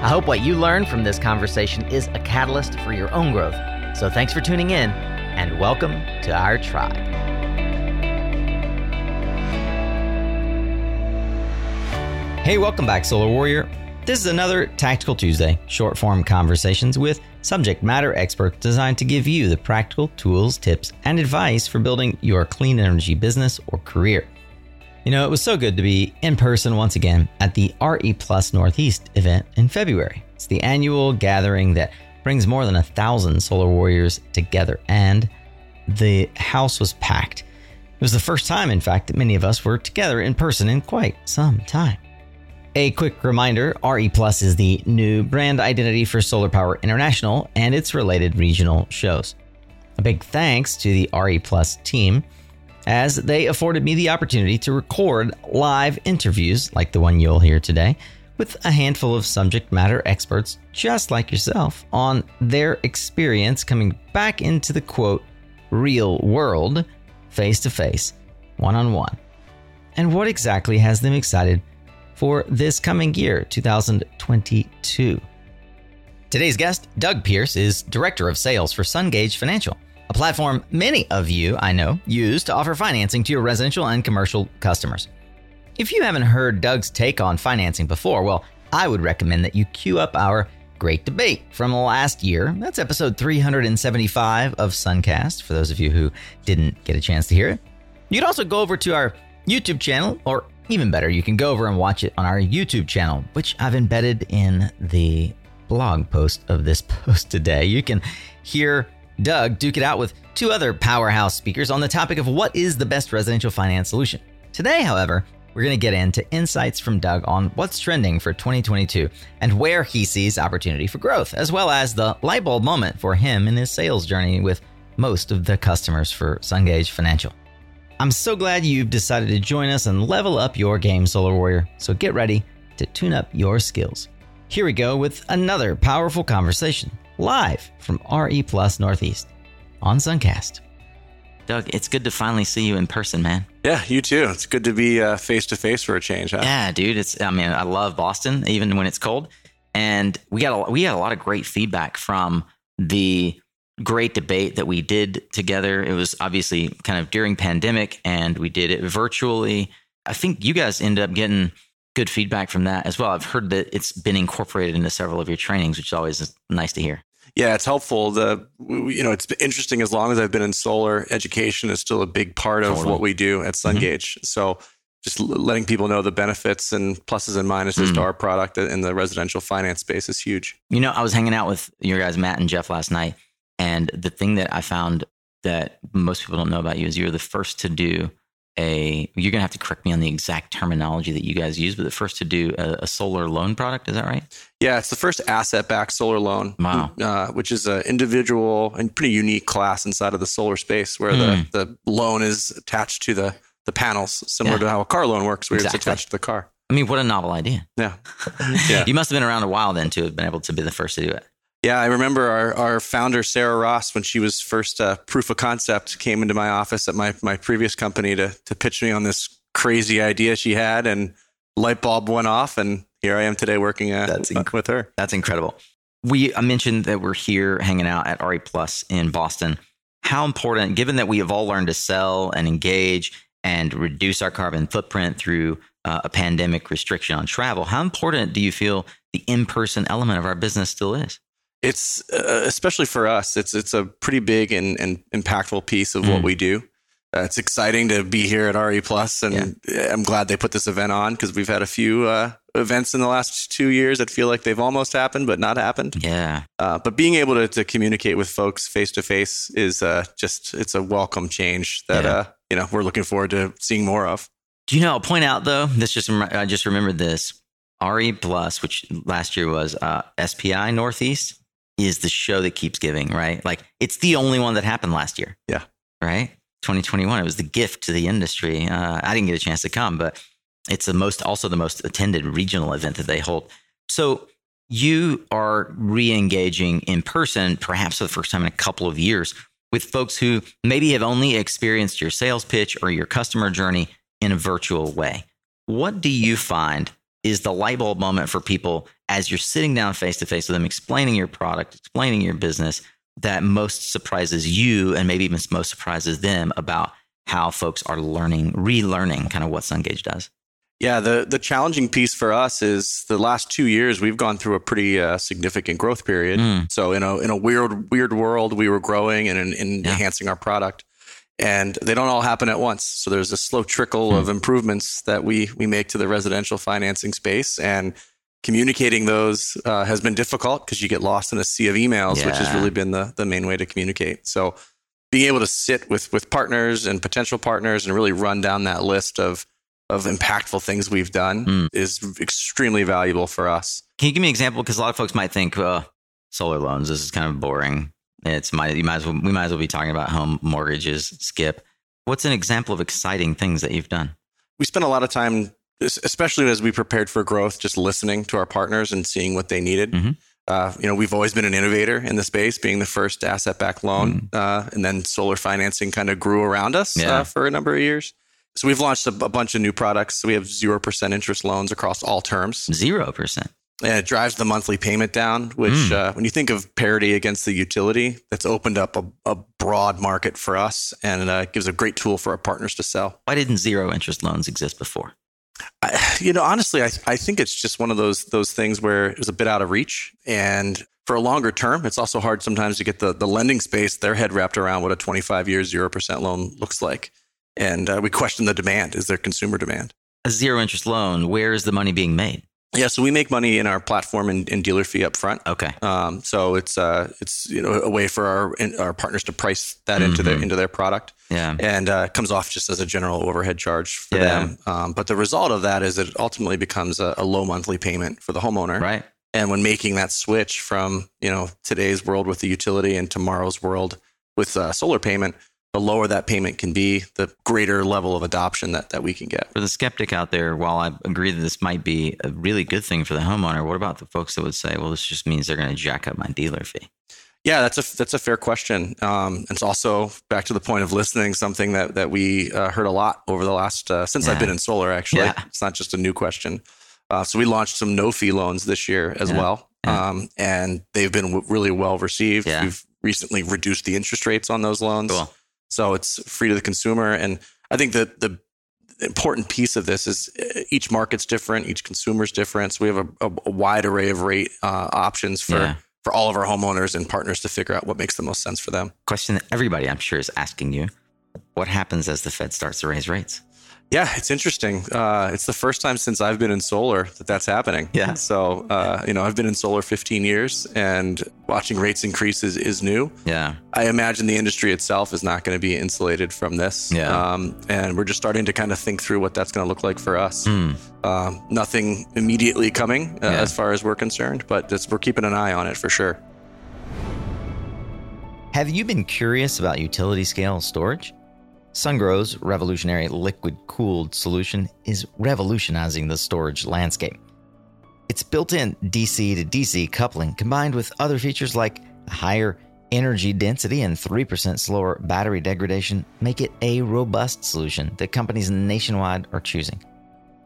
I hope what you learned from this conversation is a catalyst for your own growth. So thanks for tuning in and welcome to our tribe. Hey, welcome back, Solar Warrior. This is another Tactical Tuesday, short form conversations with subject matter experts designed to give you the practical tools, tips, and advice for building your clean energy business or career. You know, it was so good to be in person once again at the RE Plus Northeast event in February. It's the annual gathering that brings more than a thousand solar warriors together, and the house was packed. It was the first time, in fact, that many of us were together in person in quite some time. A quick reminder RE Plus is the new brand identity for Solar Power International and its related regional shows. A big thanks to the RE Plus team as they afforded me the opportunity to record live interviews like the one you'll hear today with a handful of subject matter experts just like yourself on their experience coming back into the quote real world face to face, one on one. And what exactly has them excited for this coming year, 2022? Today's guest, Doug Pierce, is Director of Sales for Sungage Financial a platform many of you, I know, use to offer financing to your residential and commercial customers. If you haven't heard Doug's take on financing before, well, I would recommend that you queue up our great debate from last year. That's episode 375 of Suncast, for those of you who didn't get a chance to hear it. You can also go over to our YouTube channel, or even better, you can go over and watch it on our YouTube channel, which I've embedded in the blog post of this post today. You can hear Doug duke it out with two other powerhouse speakers on the topic of what is the best residential finance solution. Today, however, we're going to get into insights from Doug on what's trending for 2022 and where he sees opportunity for growth, as well as the light bulb moment for him in his sales journey with most of the customers for Sungage Financial. I'm so glad you've decided to join us and level up your game, Solar Warrior. So get ready to tune up your skills. Here we go with another powerful conversation live from RE Plus Northeast on Suncast. Doug, it's good to finally see you in person, man. Yeah, you too. It's good to be face to face for a change. Huh? Yeah, dude. It's. I mean, I love Boston, even when it's cold. And we got a, we got a lot of great feedback from the great debate that we did together. It was obviously kind of during pandemic, and we did it virtually. I think you guys ended up getting good feedback from that as well. I've heard that it's been incorporated into several of your trainings, which is always nice to hear. Yeah, it's helpful. The you know, it's interesting. As long as I've been in solar, education is still a big part of totally. what we do at mm-hmm. Sungage. Mm-hmm. So just letting people know the benefits and pluses and minuses mm-hmm. to our product in the residential finance space is huge. You know, I was hanging out with your guys, Matt and Jeff, last night, and the thing that I found that most people don't know about you is you're the first to do a you're going to have to correct me on the exact terminology that you guys use but the first to do a, a solar loan product is that right yeah it's the first asset backed solar loan wow. Uh, which is an individual and pretty unique class inside of the solar space where mm. the, the loan is attached to the the panels similar yeah. to how a car loan works where exactly. it's attached to the car i mean what a novel idea yeah yeah you must have been around a while then to have been able to be the first to do it yeah, I remember our, our founder, Sarah Ross, when she was first uh, proof of concept, came into my office at my, my previous company to, to pitch me on this crazy idea she had, and light bulb went off, and here I am today working uh, that's inc- with her. That's incredible. We I mentioned that we're here hanging out at RE Plus in Boston. How important, given that we have all learned to sell and engage and reduce our carbon footprint through uh, a pandemic restriction on travel, how important do you feel the in person element of our business still is? It's uh, especially for us it's it's a pretty big and, and impactful piece of mm. what we do uh, it's exciting to be here at re plus and yeah. i'm glad they put this event on because we've had a few uh, events in the last two years that feel like they've almost happened but not happened yeah uh, but being able to, to communicate with folks face to face is uh, just it's a welcome change that yeah. Uh, you know we're looking forward to seeing more of do you know i'll point out though this just i just remembered this re plus which last year was spi northeast is the show that keeps giving, right? Like it's the only one that happened last year. Yeah. Right. 2021. It was the gift to the industry. Uh, I didn't get a chance to come, but it's the most, also the most attended regional event that they hold. So you are re-engaging in person, perhaps for the first time in a couple of years, with folks who maybe have only experienced your sales pitch or your customer journey in a virtual way. What do you find is the light bulb moment for people as you're sitting down face to face with them, explaining your product, explaining your business, that most surprises you and maybe even most surprises them about how folks are learning, relearning kind of what Sungage does? Yeah, the the challenging piece for us is the last two years we've gone through a pretty uh, significant growth period. Mm. So in a in a weird weird world, we were growing and, and yeah. enhancing our product, and they don't all happen at once. So there's a slow trickle mm. of improvements that we we make to the residential financing space, and communicating those uh, has been difficult because you get lost in a sea of emails, yeah. which has really been the the main way to communicate. So being able to sit with with partners and potential partners and really run down that list of of impactful things we've done mm. is extremely valuable for us. Can you give me an example? Because a lot of folks might think, uh, solar loans, this is kind of boring. It's my, you might as well, we might as well be talking about home mortgages, skip. What's an example of exciting things that you've done? We spent a lot of time, especially as we prepared for growth, just listening to our partners and seeing what they needed. Mm-hmm. Uh, you know, we've always been an innovator in the space, being the first asset-backed loan, mm. uh, and then solar financing kind of grew around us yeah. uh, for a number of years. So we've launched a, a bunch of new products. So we have 0% interest loans across all terms. 0%. And it drives the monthly payment down, which, mm. uh, when you think of parity against the utility, that's opened up a, a broad market for us and uh, gives a great tool for our partners to sell. Why didn't zero interest loans exist before? I, you know, honestly, I, I think it's just one of those those things where it was a bit out of reach. And for a longer term, it's also hard sometimes to get the, the lending space, their head wrapped around what a 25 year 0% loan looks like and uh, we question the demand. Is there consumer demand? A zero interest loan. Where is the money being made? Yeah, so we make money in our platform and, and dealer fee up front. Okay. Um, so it's uh, it's you know a way for our our partners to price that mm-hmm. into their into their product. Yeah. And uh, comes off just as a general overhead charge for yeah. them. Um, but the result of that is it ultimately becomes a, a low monthly payment for the homeowner. Right. And when making that switch from you know today's world with the utility and tomorrow's world with uh, solar payment, the lower that payment can be, the greater level of adoption that, that we can get. For the skeptic out there, while I agree that this might be a really good thing for the homeowner, what about the folks that would say, well, this just means they're going to jack up my dealer fee? Yeah, that's a that's a fair question. Um, it's also back to the point of listening, something that that we uh, heard a lot over the last uh, since yeah. I've been in solar. Actually, yeah. it's not just a new question. Uh, so we launched some no fee loans this year as yeah. well, um, and they've been w- really well received. We've recently reduced the interest rates on those loans. Cool. So it's free to the consumer. And I think that the important piece of this is uh, each market's different, each consumer's different. So we have a, a, a wide array of rate uh, options for. Yeah. For all of our homeowners and partners to figure out what makes the most sense for them. Question that everybody, I'm sure, is asking you: What happens as the Fed starts to raise rates? Yeah, it's interesting. Uh, it's the first time since I've been in solar that that's happening. Yeah. So, uh, you know, I've been in solar 15 years and watching rates increase is, is new. Yeah. I imagine the industry itself is not going to be insulated from this. Yeah. Um, and we're just starting to kind of think through what that's going to look like for us. Mm. Um, nothing immediately coming uh, yeah. as far as we're concerned, but we're keeping an eye on it for sure. Have you been curious about utility scale storage? Sungrow's revolutionary liquid cooled solution is revolutionizing the storage landscape. Its built in DC to DC coupling, combined with other features like higher energy density and 3% slower battery degradation, make it a robust solution that companies nationwide are choosing.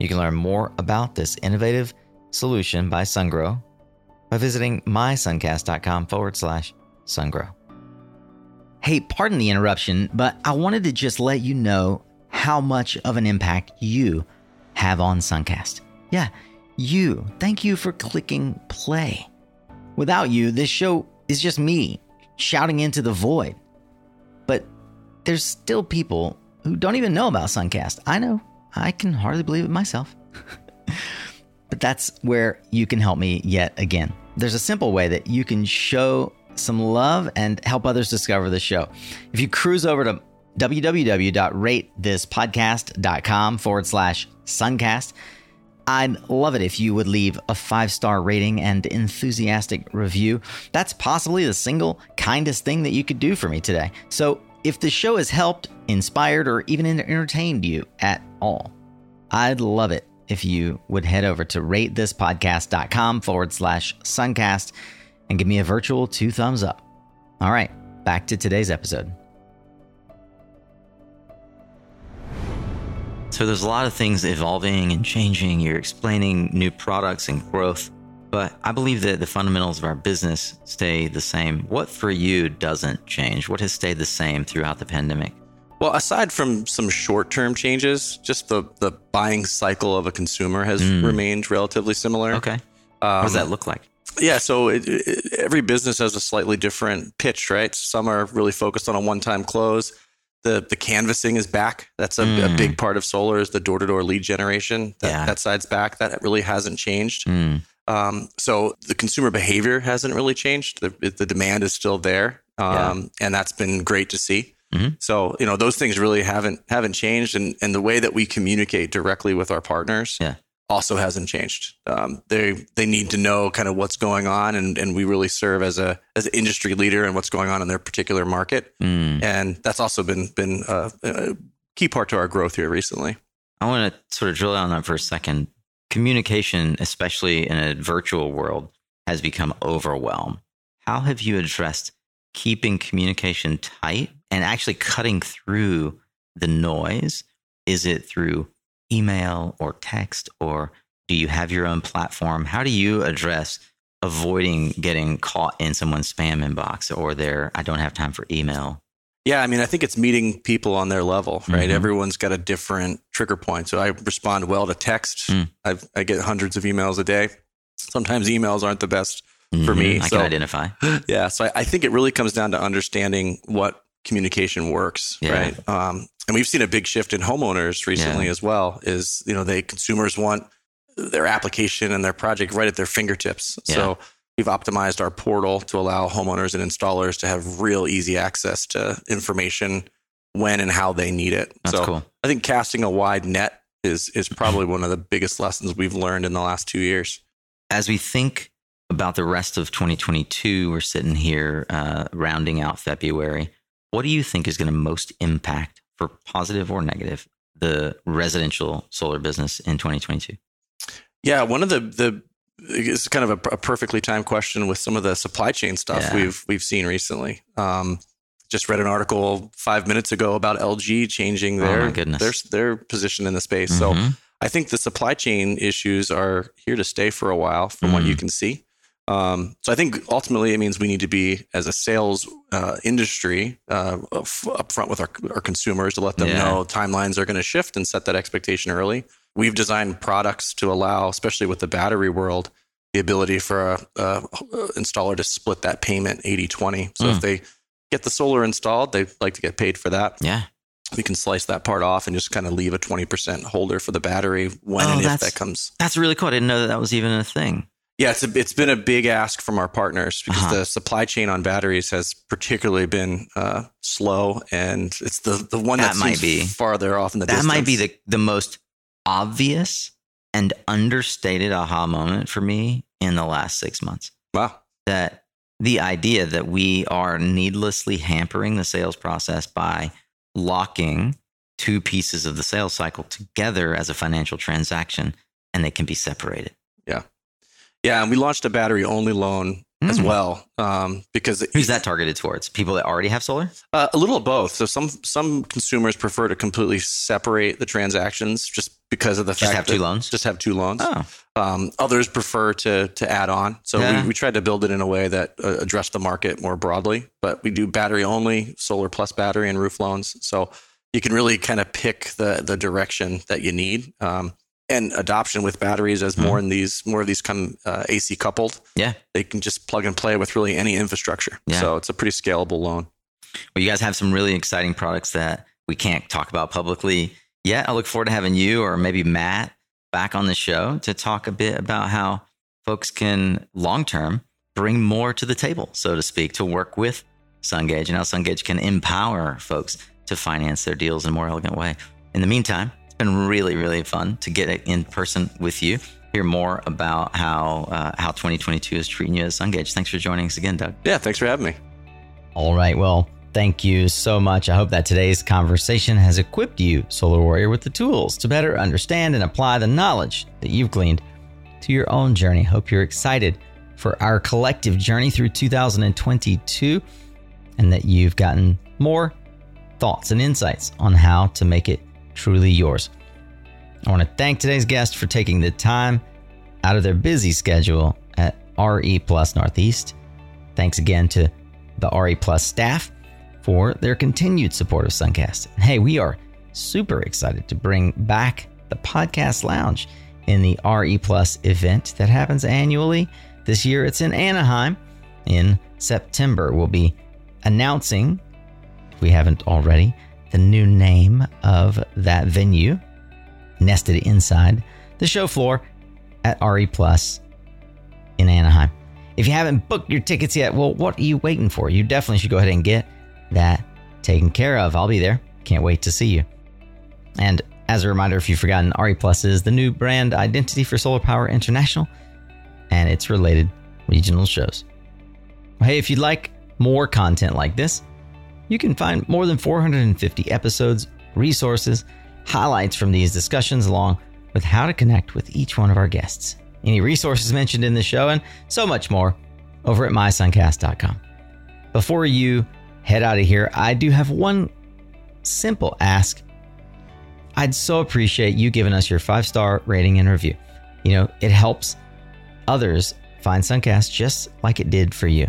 You can learn more about this innovative solution by Sungrow by visiting mysuncast.com forward slash sungrow. Hey, pardon the interruption, but I wanted to just let you know how much of an impact you have on Suncast. Yeah, you. Thank you for clicking play. Without you, this show is just me shouting into the void. But there's still people who don't even know about Suncast. I know. I can hardly believe it myself. but that's where you can help me yet again. There's a simple way that you can show some love and help others discover the show. If you cruise over to www.ratethispodcast.com forward slash suncast, I'd love it if you would leave a five star rating and enthusiastic review. That's possibly the single kindest thing that you could do for me today. So, if the show has helped, inspired, or even entertained you at all, I'd love it if you would head over to ratethispodcast.com forward slash suncast and give me a virtual two thumbs up. All right, back to today's episode. So there's a lot of things evolving and changing. You're explaining new products and growth, but I believe that the fundamentals of our business stay the same. What for you doesn't change? What has stayed the same throughout the pandemic? Well, aside from some short-term changes, just the the buying cycle of a consumer has mm. remained relatively similar. Okay. Um, what does that look like? Yeah, so it, it, every business has a slightly different pitch, right? Some are really focused on a one-time close the the canvassing is back. That's a, mm. a big part of solar is the door to door lead generation. That, yeah. that side's back. That really hasn't changed. Mm. Um, so the consumer behavior hasn't really changed. The, the demand is still there, um, yeah. and that's been great to see. Mm-hmm. So you know those things really haven't haven't changed, and and the way that we communicate directly with our partners yeah also hasn't changed. Um, they they need to know kind of what's going on, and, and we really serve as a as an industry leader in what's going on in their particular market, mm. and that's also been been a, a, key part to our growth here recently. I want to sort of drill down on that for a second. Communication, especially in a virtual world, has become overwhelmed. How have you addressed keeping communication tight and actually cutting through the noise? Is it through email or text, or do you have your own platform? How do you address avoiding getting caught in someone's spam inbox or their I don't have time for email? Yeah, I mean, I think it's meeting people on their level, right? Mm-hmm. Everyone's got a different trigger point. So I respond well to text. Mm. i get hundreds of emails a day. Sometimes emails aren't the best mm-hmm. for me. I so, can identify. Yeah. So I, I, think it really comes down to understanding what communication works, yeah. right? Um, and we've seen a big shift in homeowners recently yeah. as well is you know they consumers want their application and their project right at their fingertips yeah. so we've optimized our portal to allow homeowners and installers to have real easy access to information when and how they need it That's so cool. i think casting a wide net is is probably one of the biggest lessons we've learned in the last two years as we think about the rest of 2022 we're sitting here uh, rounding out february what do you think is going to most impact for positive or negative the residential solar business in 2022? Yeah, one of the the it's kind of a, a perfectly timed question with some of the supply chain stuff yeah. we've we've seen recently. Um, just read an article five minutes ago about LG changing oh, their oh their their position in the space. Mm-hmm. So I think the supply chain issues are here to stay for a while, from mm-hmm. what you mm. can see. Um, so I think ultimately it means we need to be as a sales uh, industry uh, upfront with our, our consumers to let them yeah. know timelines are going to shift and set that expectation early. We've designed products to allow, especially with the battery world, the ability for a, a installer to split that payment 80 20. So mm. if they get the solar installed, they like to get paid for that. Yeah. We can slice that part off and just kind of leave a 20% holder for the battery when oh, and if that comes. That's really cool. I didn't know that that was even a thing. Yeah, it's a, it's been a big ask from our partners because uh-huh. the supply chain on batteries has particularly been uh, slow, and it's the the one that, that might be farther off in the distance. that distance. might be the the most obvious and understated aha moment for me in the last six months. Wow, that the idea that we are needlessly hampering the sales process by locking two pieces of the sales cycle together as a financial transaction, and they can be separated. Yeah. And we launched a battery only loan mm. as well um, because who's that targeted towards? People that already have solar? Uh, a little of both. So some some consumers prefer to completely separate the transactions just because of the just fact have two loans. Just have two loans. Oh. Um, others prefer to to add on. So yeah. we, we tried to build it in a way that uh, addressed the market more broadly. But we do battery only, solar plus battery, and roof loans. So you can really kind of pick the the direction that you need. Um, and adoption with batteries as more mm-hmm. in these more of these come uh, AC coupled. Yeah, they can just plug and play with really any infrastructure. Yeah. So it's a pretty scalable loan. Well, you guys have some really exciting products that we can't talk about publicly yet. I look forward to having you or maybe Matt back on the show to talk a bit about how folks can long term bring more to the table, so to speak, to work with Sungage and how Sungage can empower folks to finance their deals in a more elegant way. In the meantime, been really, really fun to get in person with you. Hear more about how uh, how 2022 is treating you as Sungage. Thanks for joining us again, Doug. Yeah, thanks for having me. All right. Well, thank you so much. I hope that today's conversation has equipped you, Solar Warrior, with the tools to better understand and apply the knowledge that you've gleaned to your own journey. Hope you're excited for our collective journey through 2022 and that you've gotten more thoughts and insights on how to make it truly yours. I want to thank today's guest for taking the time out of their busy schedule at RE Plus Northeast. Thanks again to the RE Plus staff for their continued support of Suncast. Hey, we are super excited to bring back the podcast lounge in the RE Plus event that happens annually. This year it's in Anaheim in September. We'll be announcing, if we haven't already, the new name of that venue nested inside the show floor at RE Plus in Anaheim. If you haven't booked your tickets yet, well, what are you waiting for? You definitely should go ahead and get that taken care of. I'll be there. Can't wait to see you. And as a reminder, if you've forgotten, RE Plus is the new brand identity for Solar Power International and its related regional shows. Hey, if you'd like more content like this, you can find more than 450 episodes, resources, highlights from these discussions, along with how to connect with each one of our guests. Any resources mentioned in the show, and so much more over at mysuncast.com. Before you head out of here, I do have one simple ask. I'd so appreciate you giving us your five star rating and review. You know, it helps others find Suncast just like it did for you.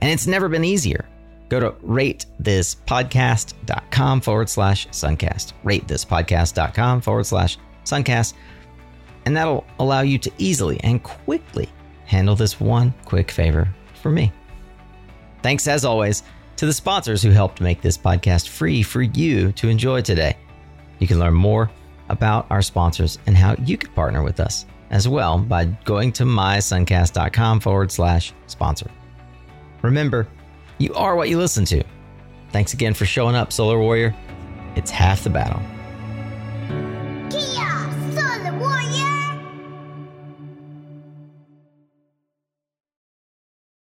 And it's never been easier. Go to ratethispodcast.com forward slash suncast. Ratethispodcast.com forward slash suncast. And that'll allow you to easily and quickly handle this one quick favor for me. Thanks, as always, to the sponsors who helped make this podcast free for you to enjoy today. You can learn more about our sponsors and how you could partner with us as well by going to mysuncast.com forward slash sponsor. Remember, you are what you listen to. Thanks again for showing up, Solar Warrior. It's half the battle.